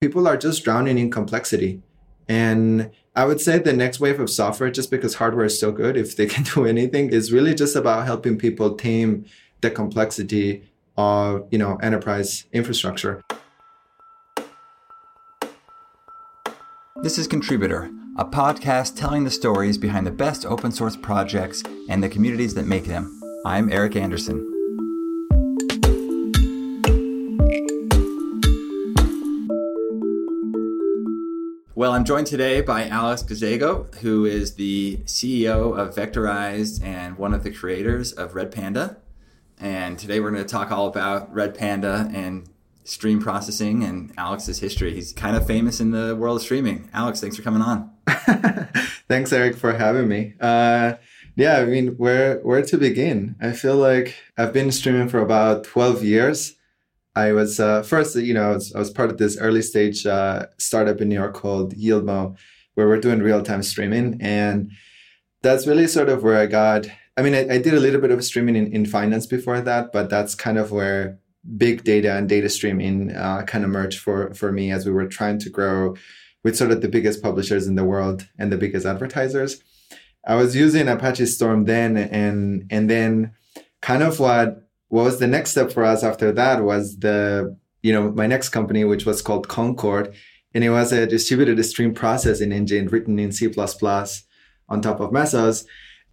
people are just drowning in complexity. And I would say the next wave of software, just because hardware is so good, if they can do anything, is really just about helping people tame the complexity of you know enterprise infrastructure. This is Contributor, a podcast telling the stories behind the best open source projects and the communities that make them. I'm Eric Anderson. Well, I'm joined today by Alex Gallego, who is the CEO of Vectorized and one of the creators of Red Panda. And today we're going to talk all about Red Panda and stream processing and Alex's history. He's kind of famous in the world of streaming. Alex, thanks for coming on. thanks, Eric, for having me. Uh, yeah, I mean, where where to begin? I feel like I've been streaming for about 12 years. I was uh, first, you know, I was, I was, part of this early stage uh, startup in New York called Yieldmo, where we're doing real time streaming, and that's really sort of where I got. I mean, I, I did a little bit of streaming in, in finance before that, but that's kind of where big data and data streaming uh, kind of merged for for me as we were trying to grow with sort of the biggest publishers in the world and the biggest advertisers. I was using Apache Storm then, and and then kind of what what was the next step for us after that was the you know my next company which was called concord and it was a distributed stream process processing engine written in c++ on top of mesos.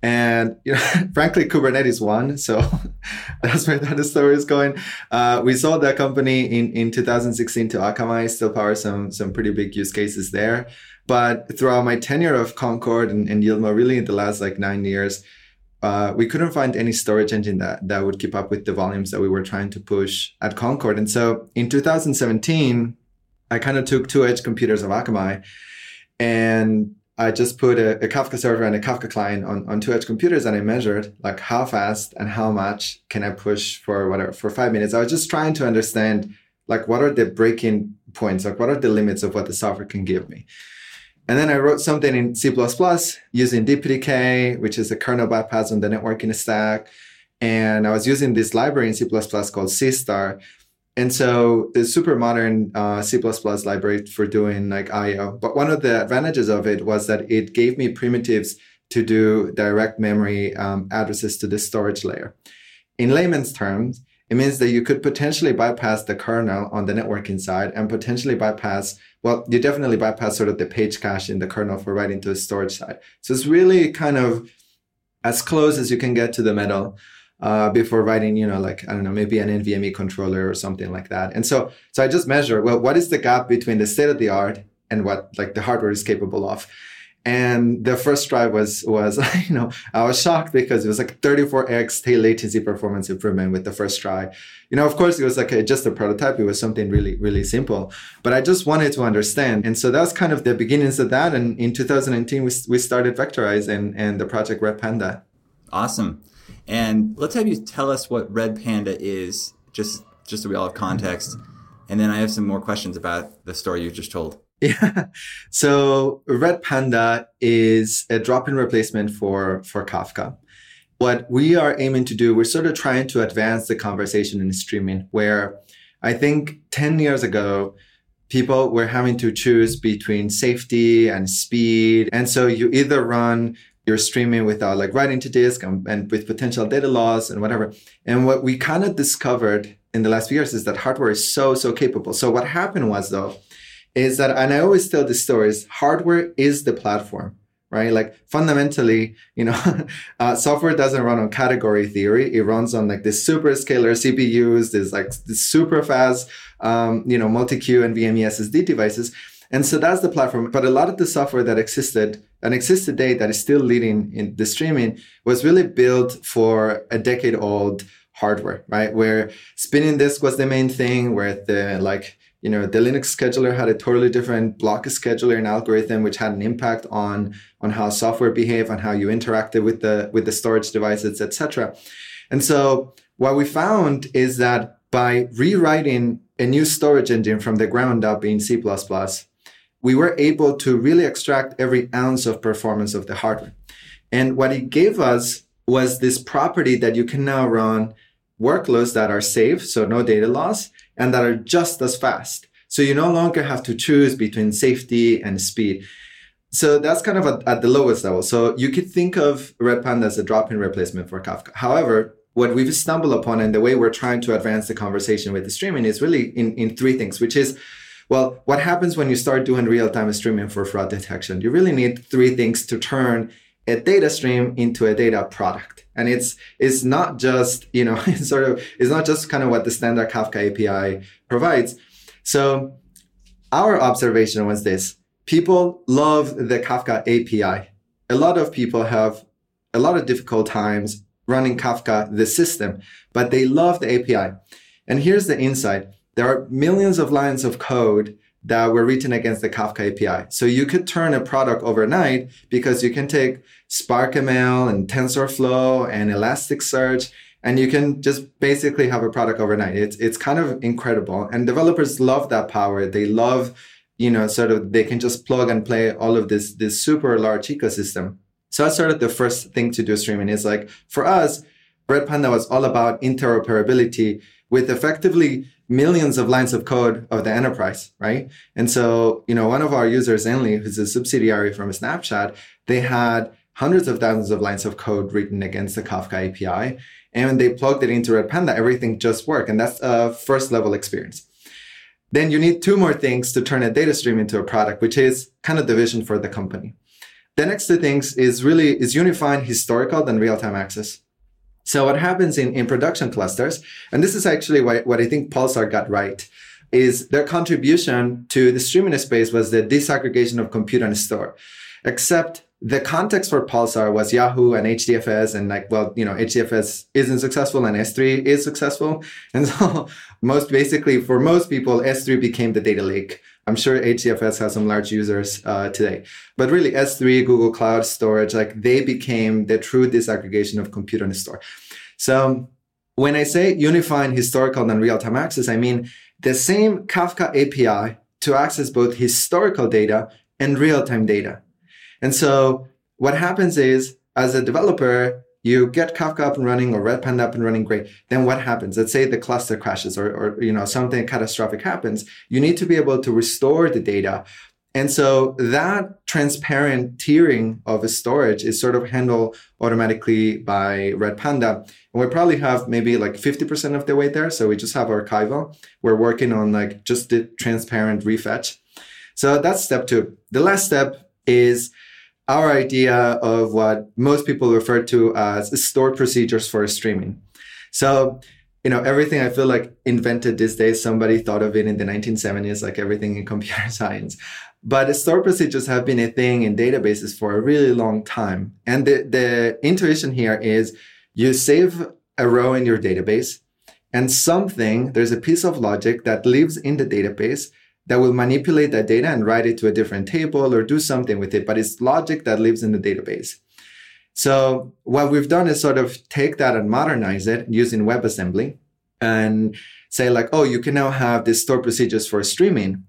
And you know frankly kubernetes won so that's where that story is going. Uh, we sold that company in, in 2016 to akamai still power some some pretty big use cases there. But throughout my tenure of concord and, and yieldmo really in the last like nine years uh, we couldn't find any storage engine that, that would keep up with the volumes that we were trying to push at Concord. And so in 2017, I kind of took two edge computers of Akamai and I just put a, a, Kafka server and a Kafka client on, on two edge computers and I measured like how fast and how much can I push for whatever for five minutes. I was just trying to understand like what are the breaking points, like what are the limits of what the software can give me. And then I wrote something in C++ using DPDK, which is a kernel bypass on the networking stack. And I was using this library in C++ called Seastar. And so the super modern uh, C++ library for doing like IO. But one of the advantages of it was that it gave me primitives to do direct memory um, addresses to the storage layer. In layman's terms, it means that you could potentially bypass the kernel on the networking side and potentially bypass, well, you definitely bypass sort of the page cache in the kernel for writing to the storage side. So it's really kind of as close as you can get to the metal uh, before writing, you know, like, I don't know, maybe an NVMe controller or something like that. And so, so I just measure, well, what is the gap between the state of the art and what like the hardware is capable of? And the first try was was you know I was shocked because it was like 34x tail latency performance improvement with the first try. You know, of course, it was like a, just a prototype. It was something really really simple, but I just wanted to understand. And so that was kind of the beginnings of that. And in 2018, we we started Vectorize and and the project Red Panda. Awesome. And let's have you tell us what Red Panda is, just just so we all have context. And then I have some more questions about the story you just told. Yeah. So Red Panda is a drop-in replacement for, for Kafka. What we are aiming to do, we're sort of trying to advance the conversation in streaming, where I think 10 years ago, people were having to choose between safety and speed. And so you either run your streaming without like writing to disk and, and with potential data loss and whatever. And what we kind of discovered in the last few years is that hardware is so, so capable. So what happened was though, is that, and I always tell the stories, hardware is the platform, right? Like fundamentally, you know, uh, software doesn't run on category theory. It runs on like this super scalar CPUs, this like this super fast, um, you know, multi-queue and NVMe SSD devices. And so that's the platform. But a lot of the software that existed and exists today that is still leading in the streaming was really built for a decade old hardware, right? Where spinning disk was the main thing, where the like you know the linux scheduler had a totally different block scheduler and algorithm which had an impact on on how software behaved on how you interacted with the with the storage devices etc and so what we found is that by rewriting a new storage engine from the ground up in c++ we were able to really extract every ounce of performance of the hardware. And what it gave us was this property that you can now run workloads that are safe so no data loss and that are just as fast. So you no longer have to choose between safety and speed. So that's kind of a, at the lowest level. So you could think of Red Panda as a drop-in replacement for Kafka. However, what we've stumbled upon and the way we're trying to advance the conversation with the streaming is really in, in three things, which is well, what happens when you start doing real-time streaming for fraud detection? You really need three things to turn a data stream into a data product. And it's it's not just, you know, it's sort of it's not just kind of what the standard Kafka API provides. So our observation was this. People love the Kafka API. A lot of people have a lot of difficult times running Kafka, the system, but they love the API. And here's the insight. There are millions of lines of code that were written against the Kafka API. So you could turn a product overnight because you can take SparkML and TensorFlow and Elasticsearch and you can just basically have a product overnight. It's it's kind of incredible, and developers love that power. They love, you know, sort of they can just plug and play all of this this super large ecosystem. So that's sort of the first thing to do streaming is like for us, Red Panda was all about interoperability with effectively millions of lines of code of the enterprise, right? And so, you know, one of our users, Zenly, who's a subsidiary from Snapchat, they had hundreds of thousands of lines of code written against the Kafka API. And they plugged it into Red Panda, everything just worked. And that's a first level experience. Then you need two more things to turn a data stream into a product, which is kind of the vision for the company. The next two things is really is unifying historical and real-time access. So what happens in, in production clusters, and this is actually what, what I think Pulsar got right, is their contribution to the streaming space was the disaggregation of compute and store. Except the context for Pulsar was Yahoo and HDFS, and like, well, you know, HDFS isn't successful and S3 is successful. And so, most basically, for most people, S3 became the data lake. I'm sure HDFS has some large users uh, today, but really S3, Google Cloud Storage, like they became the true disaggregation of compute and store. So, when I say unifying historical and real-time access, I mean the same Kafka API to access both historical data and real-time data. And so what happens is as a developer, you get Kafka up and running or Red Panda up and running, great. Then what happens? Let's say the cluster crashes or, or you know something catastrophic happens. You need to be able to restore the data. And so that transparent tiering of a storage is sort of handled automatically by Red Panda. And we probably have maybe like 50% of the way there. So we just have archival. We're working on like just the transparent refetch. So that's step two. The last step is our idea of what most people refer to as stored procedures for streaming. So, you know, everything I feel like invented these days, somebody thought of it in the 1970s, like everything in computer science. But stored procedures have been a thing in databases for a really long time. And the, the intuition here is you save a row in your database and something, there's a piece of logic that lives in the database that will manipulate that data and write it to a different table or do something with it, but it's logic that lives in the database. So what we've done is sort of take that and modernize it using WebAssembly and say like, oh, you can now have these stored procedures for streaming.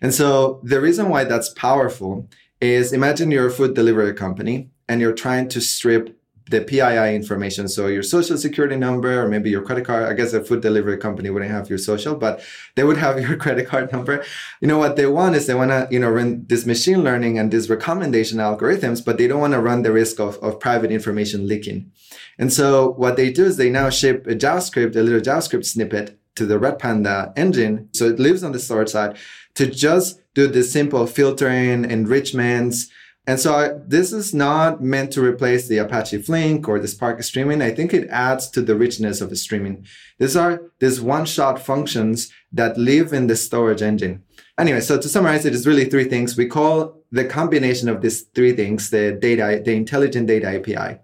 And so the reason why that's powerful is imagine you're a food delivery company and you're trying to strip the PII information. So your social security number or maybe your credit card. I guess a food delivery company wouldn't have your social, but they would have your credit card number. You know, what they want is they want to, you know, run this machine learning and these recommendation algorithms, but they don't want to run the risk of, of private information leaking. And so what they do is they now ship a JavaScript, a little JavaScript snippet to the Red Panda engine. So it lives on the storage side to just do the simple filtering, enrichments, and so I, this is not meant to replace the Apache Flink or the Spark streaming. I think it adds to the richness of the streaming. These are these one-shot functions that live in the storage engine. Anyway, so to summarize it is really three things. We call the combination of these three things the data, the intelligent data API.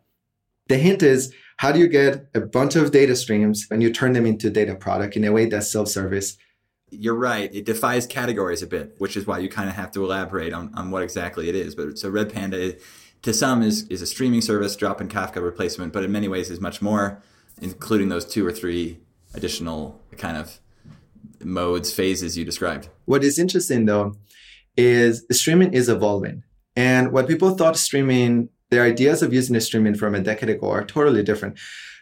The hint is how do you get a bunch of data streams and you turn them into data product in a way that's self-service you're right. It defies categories a bit, which is why you kind of have to elaborate on, on what exactly it is. But so Red Panda, to some, is, is a streaming service, drop in Kafka replacement, but in many ways is much more, including those two or three additional kind of modes, phases you described. What is interesting though is streaming is evolving. And what people thought streaming, their ideas of using a streaming from a decade ago are totally different.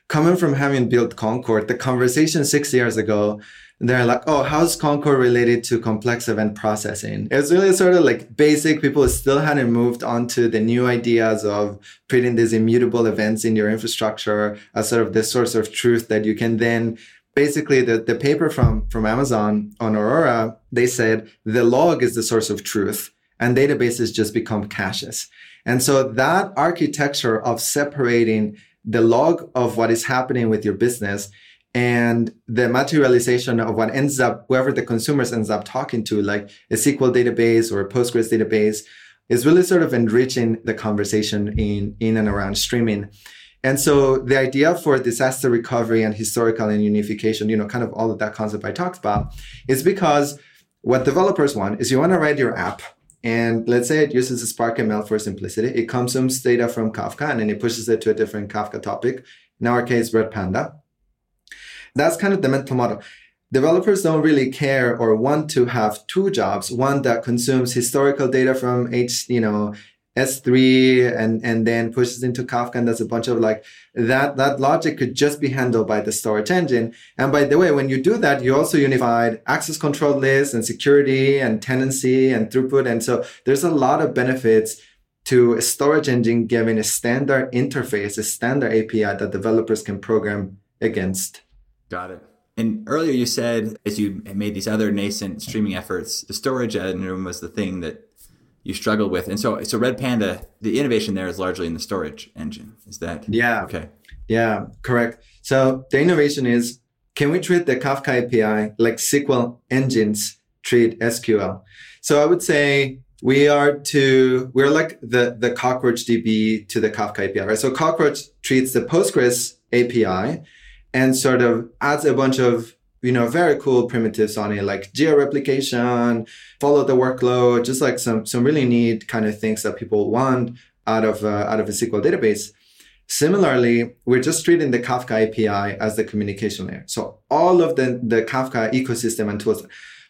Coming from having built Concord, the conversation six years ago they're like, oh, how's Concord related to complex event processing? It's really sort of like basic. People still hadn't moved on to the new ideas of putting these immutable events in your infrastructure as sort of the source of truth that you can then basically the, the paper from, from Amazon on Aurora, they said the log is the source of truth and databases just become caches. And so that architecture of separating the log of what is happening with your business and the materialization of what ends up whoever the consumers ends up talking to like a sql database or a postgres database is really sort of enriching the conversation in in and around streaming and so the idea for disaster recovery and historical and unification you know kind of all of that concept i talked about is because what developers want is you want to write your app and let's say it uses a Spark ML for simplicity. It consumes data from Kafka and then it pushes it to a different Kafka topic. In our case, Red Panda. That's kind of the mental model. Developers don't really care or want to have two jobs, one that consumes historical data from H, you know, S3 and, and then pushes into Kafka and does a bunch of like that, that logic could just be handled by the storage engine. And by the way, when you do that, you also unified access control lists and security and tenancy and throughput. And so there's a lot of benefits to a storage engine giving a standard interface, a standard API that developers can program against. Got it. And earlier you said, as you made these other nascent streaming efforts, the storage engine was the thing that you struggled with. And so, so Red Panda, the innovation there is largely in the storage engine. Is that? Yeah. Okay. Yeah, correct. So the innovation is, can we treat the Kafka API like SQL engines treat SQL? So I would say we are to, we're like the, the Cockroach DB to the Kafka API, right? So Cockroach treats the Postgres API and sort of adds a bunch of you know, very cool primitives on it, like geo-replication, follow the workload, just like some some really neat kind of things that people want out of uh, out of a SQL database. Similarly, we're just treating the Kafka API as the communication layer. So all of the, the Kafka ecosystem and tools.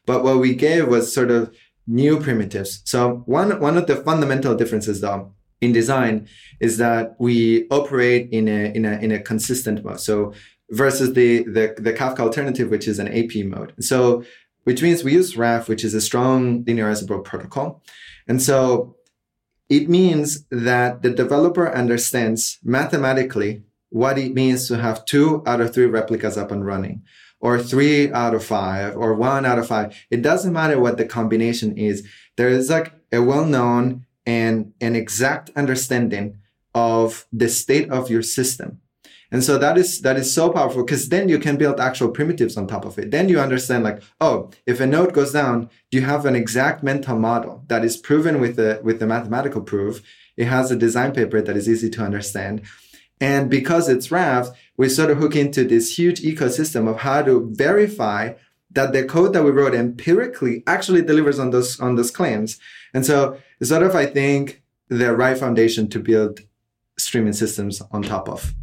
But what we gave was sort of new primitives. So one, one of the fundamental differences though in design is that we operate in a, in a, in a consistent mode. So versus the, the, the Kafka alternative, which is an AP mode. So, which means we use Raft, which is a strong linearizable protocol. And so it means that the developer understands mathematically what it means to have two out of three replicas up and running, or three out of five, or one out of five. It doesn't matter what the combination is. There is like a well-known and an exact understanding of the state of your system. And so that is that is so powerful because then you can build actual primitives on top of it. Then you understand like, oh, if a node goes down, you have an exact mental model that is proven with the with the mathematical proof. It has a design paper that is easy to understand. And because it's Raft, we sort of hook into this huge ecosystem of how to verify that the code that we wrote empirically actually delivers on those on those claims. And so sort of, I think, the right foundation to build streaming systems on top of.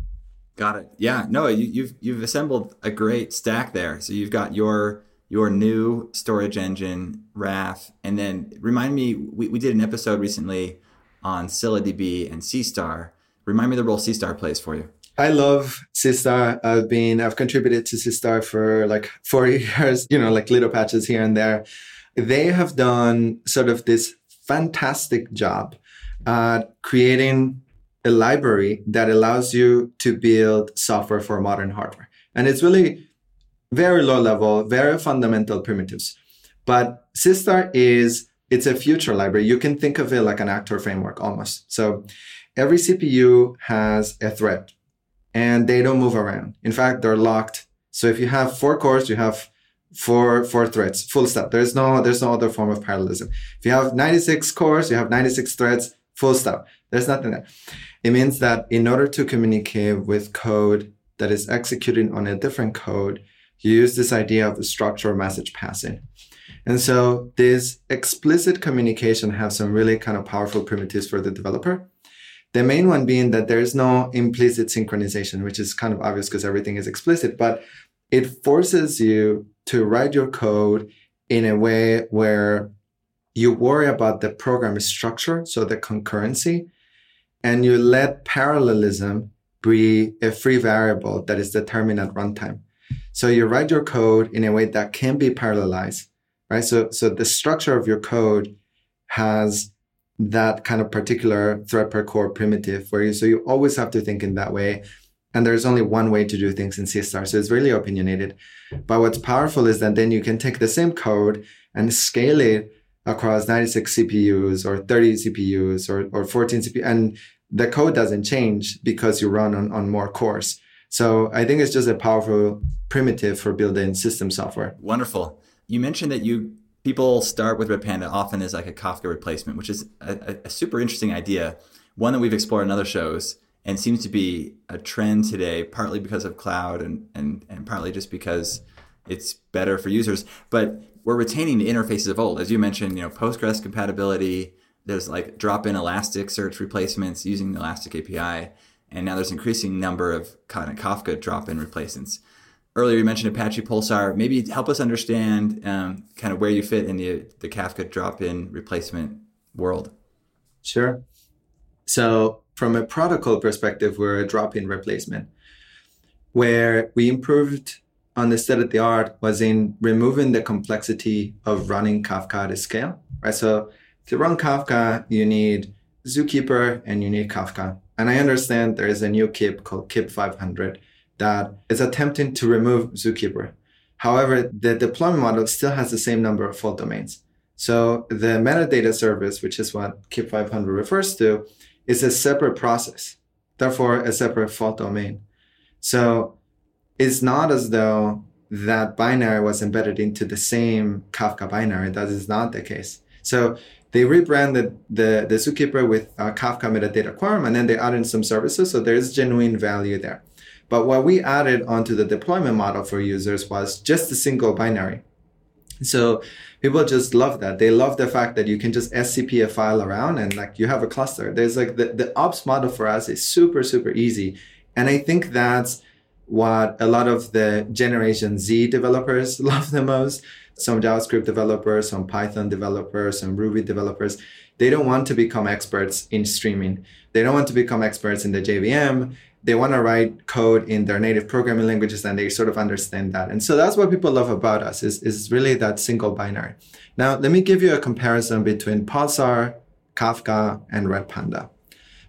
Got it. Yeah. No, you, you've you've assembled a great stack there. So you've got your your new storage engine, Raft, and then remind me. We, we did an episode recently on ScyllaDB and Seastar. Remind me the role Seastar plays for you. I love Seastar. I've been I've contributed to Seastar for like four years. You know, like little patches here and there. They have done sort of this fantastic job at creating a library that allows you to build software for modern hardware. And it's really very low level, very fundamental primitives. But Seastar is, it's a future library. You can think of it like an actor framework almost. So every CPU has a thread and they don't move around. In fact, they're locked. So if you have four cores, you have four four threads, full stop. There's no there's no other form of parallelism. If you have 96 cores, you have 96 threads, full stop. There's nothing there. It means that in order to communicate with code that is executing on a different code, you use this idea of a structured message passing. And so this explicit communication has some really kind of powerful primitives for the developer. The main one being that there's no implicit synchronization, which is kind of obvious because everything is explicit, but it forces you to write your code in a way where you worry about the program structure, so the concurrency, and you let parallelism be a free variable that is determined at runtime. So you write your code in a way that can be parallelized, right? So, so the structure of your code has that kind of particular thread per core primitive where you, so you always have to think in that way. And there's only one way to do things in Seastar. So it's really opinionated. But what's powerful is that then you can take the same code and scale it across 96 CPUs or 30 CPUs or, or 14 CPUs. And the code doesn't change because you run on, on more cores. So I think it's just a powerful primitive for building system software. Wonderful. You mentioned that you people start with Redpanda often as like a Kafka replacement, which is a, a super interesting idea, one that we've explored in other shows and seems to be a trend today, partly because of cloud and, and, and partly just because it's better for users. But we're retaining the interfaces of old. As you mentioned, you know, Postgres compatibility, there's like drop-in Elasticsearch replacements using the Elastic API, and now there's increasing number of Kafka drop-in replacements earlier you mentioned Apache Pulsar. Maybe help us understand um, kind of where you fit in the, the Kafka drop-in replacement world. Sure. So from a protocol perspective, we're a drop-in replacement. Where we improved on the state of the art was in removing the complexity of running Kafka at scale. Right. So to run Kafka, you need Zookeeper and you need Kafka. And I understand there is a new kip called KIP 500 that is attempting to remove Zookeeper. However, the deployment model still has the same number of fault domains. So the metadata service, which is what KIP 500 refers to, is a separate process, therefore a separate fault domain. So it's not as though that binary was embedded into the same Kafka binary. That is not the case. So they rebranded the, the Zookeeper with uh, Kafka metadata quorum, and then they added some services. So there's genuine value there. But what we added onto the deployment model for users was just a single binary. So people just love that. They love the fact that you can just SCP a file around and like you have a cluster. There's like the, the ops model for us is super, super easy. And I think that's what a lot of the Generation Z developers love the most. Some JavaScript developers, some Python developers, some Ruby developers, they don't want to become experts in streaming. They don't want to become experts in the JVM they want to write code in their native programming languages and they sort of understand that. And so that's what people love about us is, is really that single binary. Now, let me give you a comparison between Pulsar, Kafka, and Red Panda.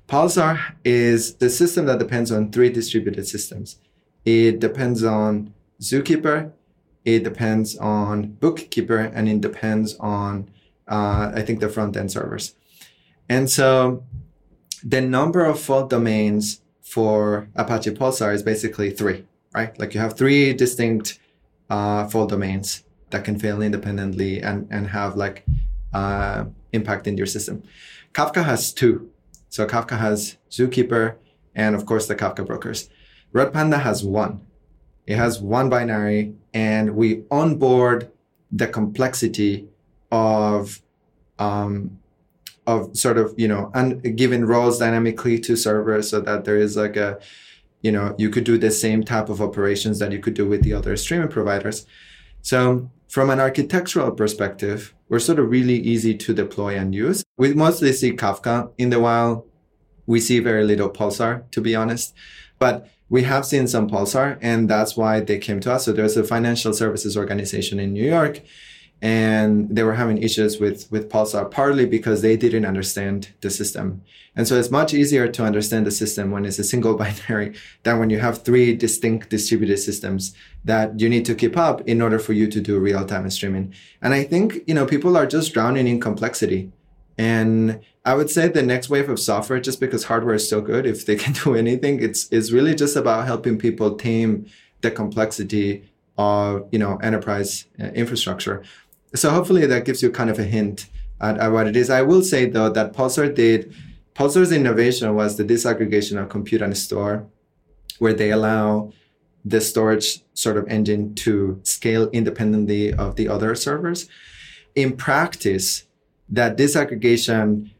Pulsar is the system that depends on three distributed systems. It depends on Zookeeper, it depends on Bookkeeper, and it depends on, uh, I think, the front end servers. And so the number of fault domains for Apache Pulsar is basically three, right? Like you have three distinct uh, fault domains that can fail independently and, and have like uh, impact in your system. Kafka has two. So Kafka has Zookeeper and of course the Kafka brokers. Redpanda has one. It has one binary and we onboard the complexity of um, of sort of you know un- giving roles dynamically to servers so that there is like a you know you could do the same type of operations that you could do with the other streaming providers. So from an architectural perspective we're sort of really easy to deploy and use. We mostly see kafka. In the wild we see very little pulsar to be honest. But we have seen some pulsar and that's why they came to us so there's a financial services organization in new york and they were having issues with with Pulsar partly because they didn't understand the system. And so it's much easier to understand the system when it's a single binary than when you have three distinct distributed systems that you need to keep up in order for you to do real-time streaming. And I think, you know, people are just drowning in complexity. And I would say the next wave of software, just because hardware is so good, if they can do anything, it's is really just about helping people tame the complexity of you know enterprise uh, infrastructure so hopefully that gives you kind of a hint at, at what it is. I will say though that Pulsar did, Pulsar's innovation was the disaggregation of compute and store, where they allow the storage sort of engine to scale independently of the other servers. In practice, that disaggregation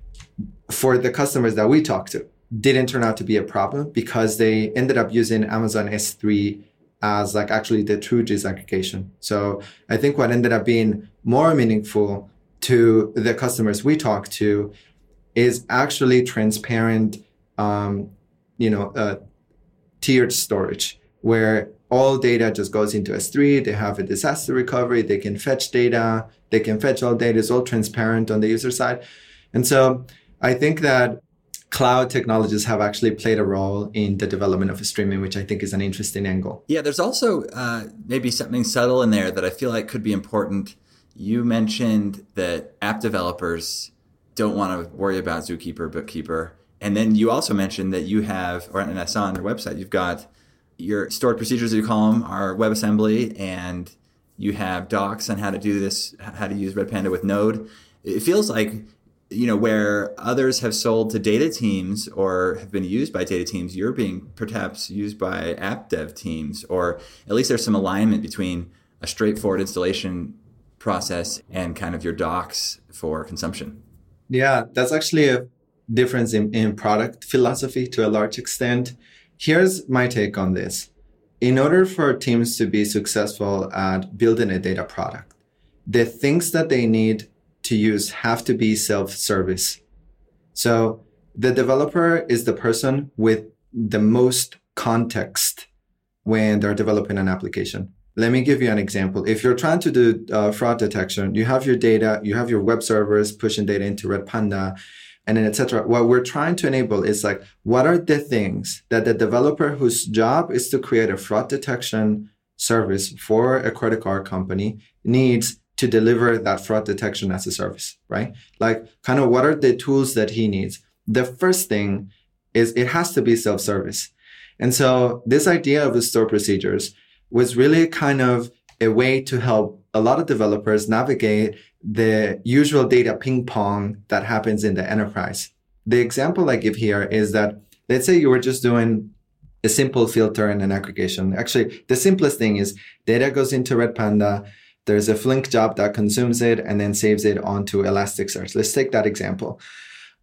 for the customers that we talked to didn't turn out to be a problem because they ended up using Amazon S3 as like actually the true disaggregation. So I think what ended up being more meaningful to the customers we talk to is actually transparent, um, you know, uh, tiered storage where all data just goes into S3. They have a disaster recovery. They can fetch data. They can fetch all data. It's all transparent on the user side. And so I think that cloud technologies have actually played a role in the development of streaming, which I think is an interesting angle. Yeah, there's also uh, maybe something subtle in there that I feel like could be important. You mentioned that app developers don't want to worry about Zookeeper, Bookkeeper. And then you also mentioned that you have, or and I saw on your website, you've got your stored procedures, you call them, are WebAssembly, and you have docs on how to do this, how to use Red Panda with Node. It feels like you know where others have sold to data teams or have been used by data teams you're being perhaps used by app dev teams or at least there's some alignment between a straightforward installation process and kind of your docs for consumption yeah that's actually a difference in, in product philosophy to a large extent Here's my take on this. In order for teams to be successful at building a data product, the things that they need to use have to be self-service. So the developer is the person with the most context when they're developing an application. Let me give you an example. If you're trying to do uh, fraud detection, you have your data, you have your web servers pushing data into Redpanda, and then etc. What we're trying to enable is like, what are the things that the developer whose job is to create a fraud detection service for a credit card company needs to deliver that fraud detection as a service, right? Like kind of what are the tools that he needs? The first thing is it has to be self-service. And so this idea of the store procedures was really kind of a way to help a lot of developers navigate the usual data ping pong that happens in the enterprise. The example I give here is that let's say you were just doing a simple filter and an aggregation. Actually, the simplest thing is data goes into Red Panda, There's a Flink job that consumes it and then saves it onto Elasticsearch. Let's take that example.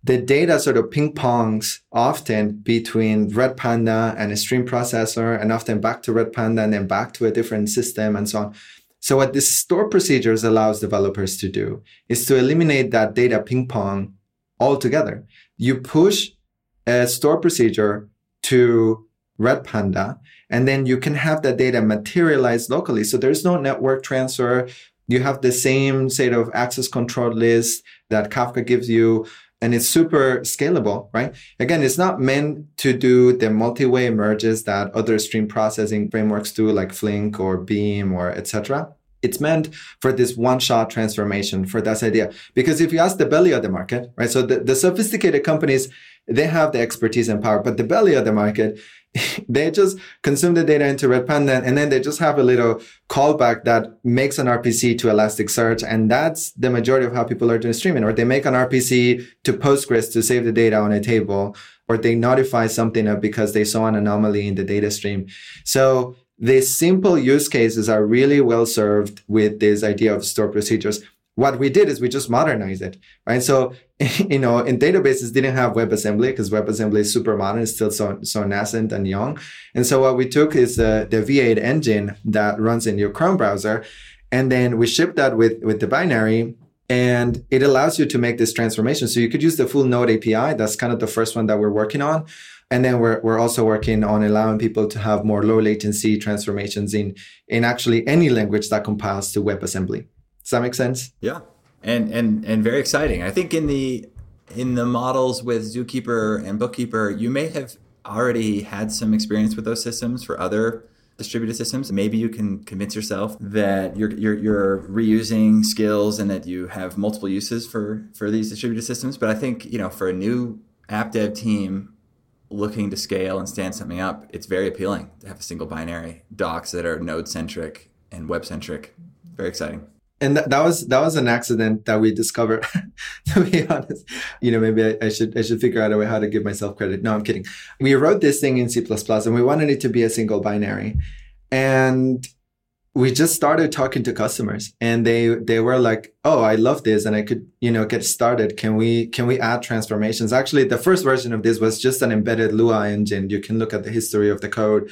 The data sort of ping pongs often between Red Panda and a stream processor and often back to Red Panda and then back to a different system and so on. So what this store procedures allows developers to do is to eliminate that data ping pong altogether. You push a store procedure to Red Panda, and then you can have that data materialized locally. So there's no network transfer. You have the same set of access control list that Kafka gives you and it's super scalable, right? Again, it's not meant to do the multi-way merges that other stream processing frameworks do, like Flink or Beam or etc. It's meant for this one-shot transformation for this idea. Because if you ask the belly of the market, right? So the, the sophisticated companies, they have the expertise and power, but the belly of the market, they just consume the data into Redpanda and then they just have a little callback that makes an RPC to Elasticsearch. And that's the majority of how people are doing streaming. Or they make an RPC to Postgres to save the data on a table, or they notify something because they saw an anomaly in the data stream. So the simple use cases are really well served with this idea of store procedures what we did is we just modernized it, right? So, you know, in databases didn't have WebAssembly because WebAssembly is super modern, it's still so, so nascent and young. And so what we took is uh, the V8 engine that runs in your Chrome browser. And then we shipped that with, with the binary and it allows you to make this transformation. So you could use the full Node API. That's kind of the first one that we're working on. And then we're, we're also working on allowing people to have more low latency transformations in, in actually any language that compiles to WebAssembly. Does that make sense? Yeah, and and and very exciting. I think in the in the models with Zookeeper and Bookkeeper, you may have already had some experience with those systems for other distributed systems. Maybe you can convince yourself that you're, you're, you're reusing skills and that you have multiple uses for for these distributed systems. But I think you know for a new app dev team looking to scale and stand something up, it's very appealing to have a single binary docs that are node centric and web centric. Very exciting and that, that was that was an accident that we discovered to be honest. You know maybe I, I, should i should figure out a way how to give myself credit. No i'm kidding. We wrote this thing in c++ and we wanted it to be a single binary. And we just started talking to customers and they they were like oh i love this and i could you know get started. Can we can we add transformations? Actually the first version of this was just an embedded lua engine. You can look at the history of the code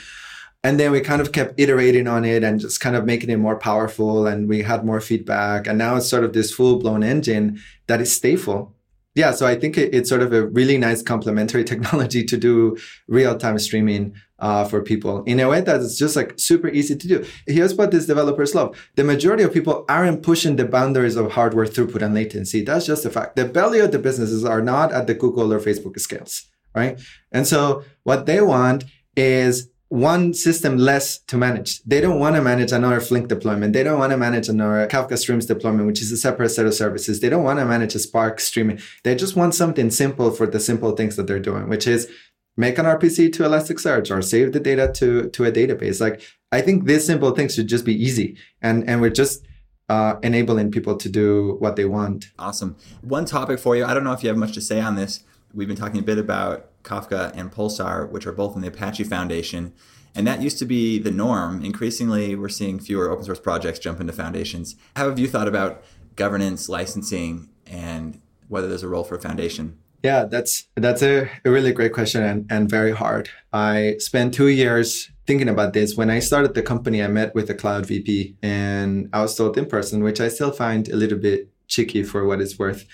and then we kind of kept iterating on it and just kind of making it more powerful and we had more feedback and now it's sort of this full blown engine that is stateful yeah, so I think it, it's sort of a really nice complementary technology to do real time streaming uh, for people in a way that it's just like super easy to do. Here's what these developers love. The majority of people aren't pushing the boundaries of hardware throughput and latency. That's just a fact. The belly of the businesses are not at the Google or Facebook scales, right? And so what they want is one system less to manage. They don't want to manage another Flink deployment. They don't want to manage another Kafka Streams deployment, which is a separate set of services. They don't want to manage a Spark streaming. They just want something simple for the simple things that they're doing, which is make an RPC to Elasticsearch or save the data to, to a database. Like I think these simple things should just be easy. And, and we're just uh, enabling people to do what they want. Awesome. One topic for you. I don't know if you have much to say on this. We've been talking a bit about Kafka and Pulsar, which are both in the Apache Foundation. And that used to be the norm. Increasingly, we're seeing fewer open source projects jump into foundations. How have you thought about governance, licensing, and whether there's a role for a foundation? Yeah, that's that's a, a really great question and, and very hard. I spent two years thinking about this. When I started the company, I met with the cloud VP and I was told in person, which I still find a little bit cheeky for what it's worth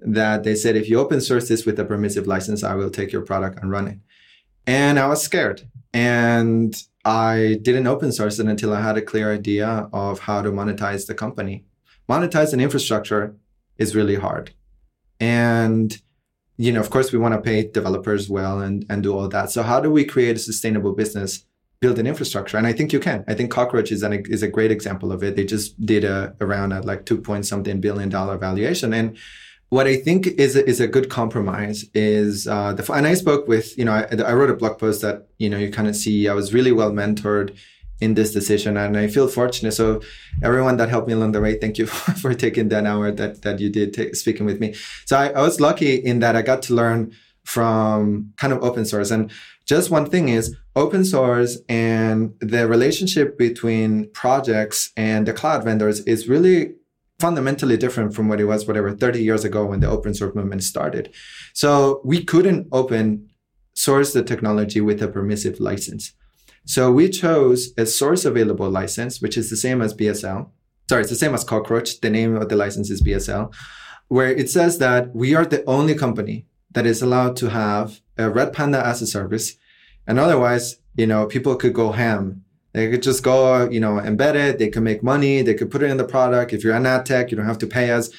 that they said, if you open source this with a permissive license, I will take your product and run it. And I was scared. And I didn't open source it until I had a clear idea of how to monetize the company. Monetize an infrastructure is really hard. And, you know, of course, we want to pay developers well and, and do all that. So, how do we create a sustainable business? Build an infrastructure, and I think you can. I think Cockroach is an is a great example of it. They just did a around at like two point something billion dollar valuation, and what I think is a, is a good compromise is uh, the and I spoke with you know I, I wrote a blog post that you know you kind of see I was really well mentored in this decision and I feel fortunate. So everyone that helped me along the way, thank you for taking that hour that that you did t- speaking with me. So I, I was lucky in that I got to learn from kind of open source and just one thing is open source and the relationship between projects and the cloud vendors is really fundamentally different from what it was, whatever, 30 years ago when the open source movement started. So we couldn't open source the technology with a permissive license. So we chose a source available license, which is the same as BSL. Sorry, it's the same as Cockroach. The name of the license is BSL, where it says that we are the only company that is allowed to have a Red Panda as a service. And otherwise, you know, people could go ham they could just go, you know, embed it. They could make money. They could put it in the product. If you're an ad tech, you don't have to pay us,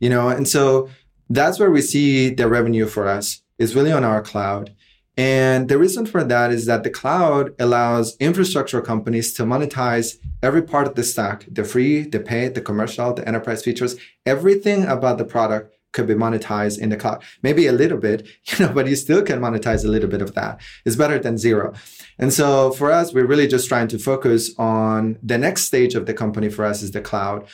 you know. And so that's where we see the revenue for us is really on our cloud. And the reason for that is that the cloud allows infrastructure companies to monetize every part of the stack, the free, the paid, the commercial, the enterprise features, everything about the product could be monetized in the cloud. Maybe a little bit, you know, but you still can monetize a little bit of that. It's better than zero. And so for us, we're really just trying to focus on the next stage of the company for us is the cloud.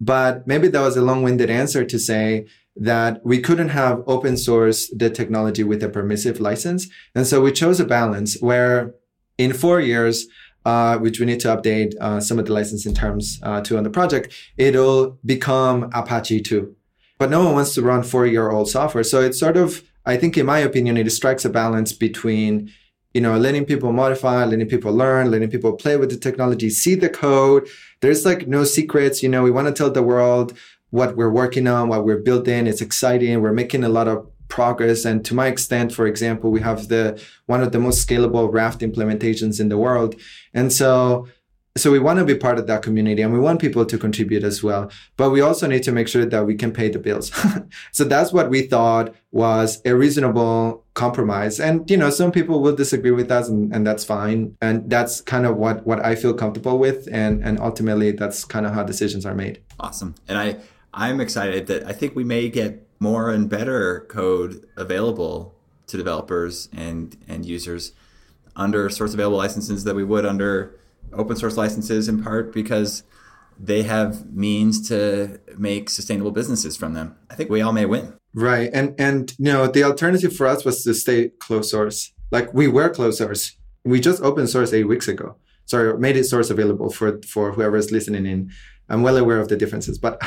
But maybe that was a long-winded answer to say that we couldn't have open source the technology with a permissive license. And so we chose a balance where in four years, uh, which we need to update uh, some of the licensing terms uh, to on the project, it'll become Apache 2 but no one wants to run four year old software. So it's sort of, I think, in my opinion, it strikes a balance between, you know, letting people modify, letting people learn, letting people play with the technology, see the code. There's like no secrets. You know, we want to tell the world what we're working on, what we're building. It's exciting. We're making a lot of progress. And to my extent, for example, we have the one of the most scalable Raft implementations in the world. And so so we want to be part of that community and we want people to contribute as well but we also need to make sure that we can pay the bills. So that's what we thought was a reasonable compromise and you know some people will disagree with us and, and that's fine. And that's kind of what what i feel comfortable with and and ultimately that's kind of how decisions are made. Awesome. And i i'm excited that i think we may get more and better code available to developers and and users under source available licenses that we would under open source licenses in part because they have means to make sustainable businesses from them. I think we all may win. Right. And and you know, the alternative for us was to stay closed source. Like we were closed source. We just open source eight weeks ago. Sorry, made it source available for for whoever is listening in. I'm well aware of the differences, but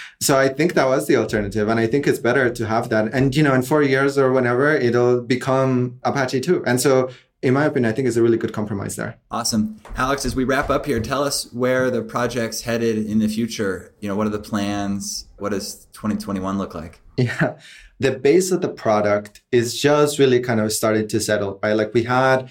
so I think that was the alternative, and I think it's better to have that. And you know, in four years or whenever, it'll become Apache 2. And so in my opinion, I think is a really good compromise there. Awesome. Alex, as we wrap up here, tell us where the project's headed in the future. You know, what are the plans? What does 2021 look like? Yeah. The base of the product is just really kind of starting to settle, right? Like we had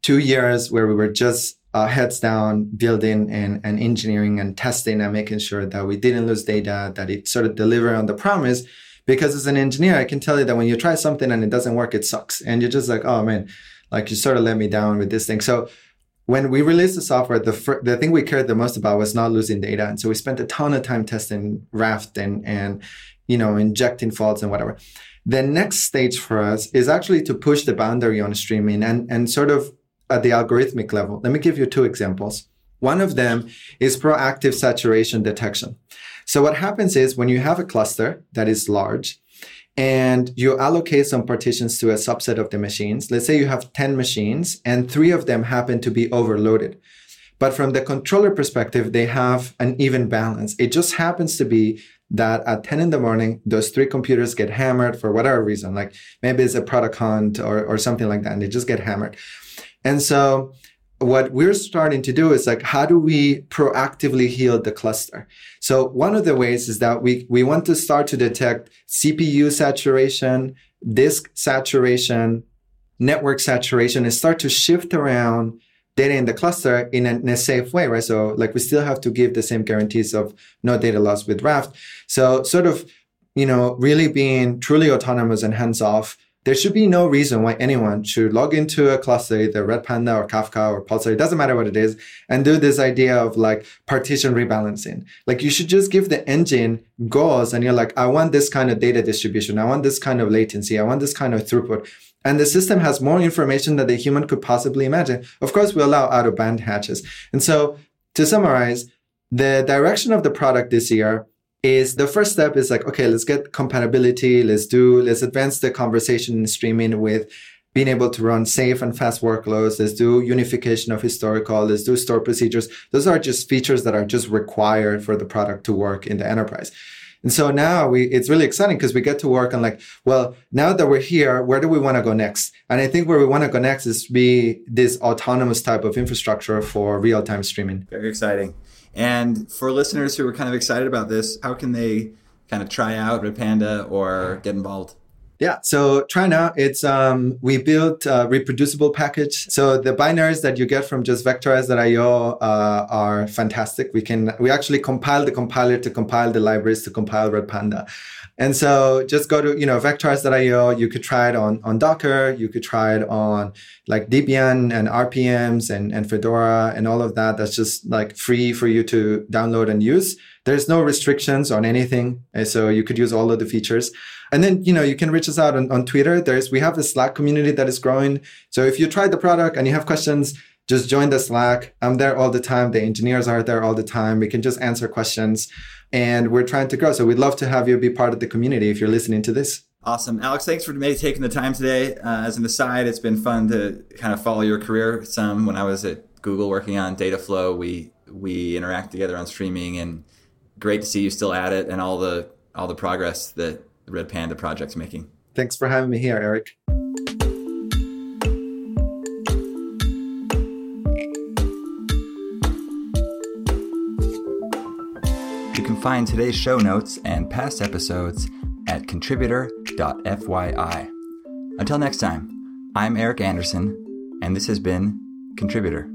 two years where we were just uh, heads down building and, and engineering and testing and making sure that we didn't lose data, that it sort of delivered on the promise. Because as an engineer, I can tell you that when you try something and it doesn't work, it sucks. And you're just like, oh man, like you sort of let me down with this thing. So when we released the software, the fir- the thing we cared the most about was not losing data, and so we spent a ton of time testing Raft and and you know injecting faults and whatever. The next stage for us is actually to push the boundary on streaming and and sort of at the algorithmic level. Let me give you two examples. One of them is proactive saturation detection. So what happens is when you have a cluster that is large and you allocate some partitions to a subset of the machines. Let's say you have 10 machines and three of them happen to be overloaded. But from the controller perspective, they have an even balance. It just happens to be that at 10 in the morning, those three computers get hammered for whatever reason. Like maybe it's a product hunt or, or something like that, and they just get hammered. And so what we're starting to do is like how do we proactively heal the cluster? So one of the ways is that we we want to start to detect cpu saturation disk saturation network saturation and start to shift around data in the cluster in a, in a safe way right? So like we still have to give the same guarantees of no data loss with raft. So sort of you know really being truly autonomous and hands off there should be no reason why anyone should log into a cluster, either Red Panda or Kafka or Pulsar, it doesn't matter what it is, and do this idea of like partition rebalancing. Like you should just give the engine goals and you're like, I want this kind of data distribution. I want this kind of latency. I want this kind of throughput. And the system has more information than the human could possibly imagine. Of course, we allow out of band hatches. And so to summarize, the direction of the product this year is the first step is like, okay, let's get compatibility. Let's do, let's advance the conversation in streaming with being able to run safe and fast workloads. Let's do unification of historical. Let's do store procedures. Those are just features that are just required for the product to work in the enterprise. And so now we, it's really exciting because we get to work on like, well, now that we're here, where do we want to go next? And I think where we want to go next is be this autonomous type of infrastructure for real time streaming. Very exciting. And for listeners who are kind of excited about this, how can they kind of try out Red Panda or get involved? Yeah, so try now. It's um, we built a reproducible package. So the binaries that you get from just vectorized.io uh, are fantastic. We can we actually compile the compiler to compile the libraries to compile Red Panda. And so just go to, you know, vectorized.io. You could try it on, on Docker. You could try it on like Debian and RPMs and, and Fedora and all of that. That's just like free for you to download and use. There's no restrictions on anything. Eh, so you could use all of the features. And then, you know, you can reach us out on, on Twitter. There's, we have a Slack community that is growing. So if you tried the product and you have questions, just join the Slack. I'm there all the time. The engineers are there all the time. We can just answer questions and we're trying to grow. So we'd love to have you be part of the community if you're listening to this. Awesome. Alex, thanks for maybe taking the time today. Uh, as an aside, it's been fun to kind of follow your career some. When I was at Google working on Dataflow, we we interact together on streaming and great to see you still at it and all the all the progress that the Red Panda project's making. Thanks for having me here, Eric. Find today's show notes and past episodes at contributor.fyi. Until next time, I'm Eric Anderson, and this has been Contributor.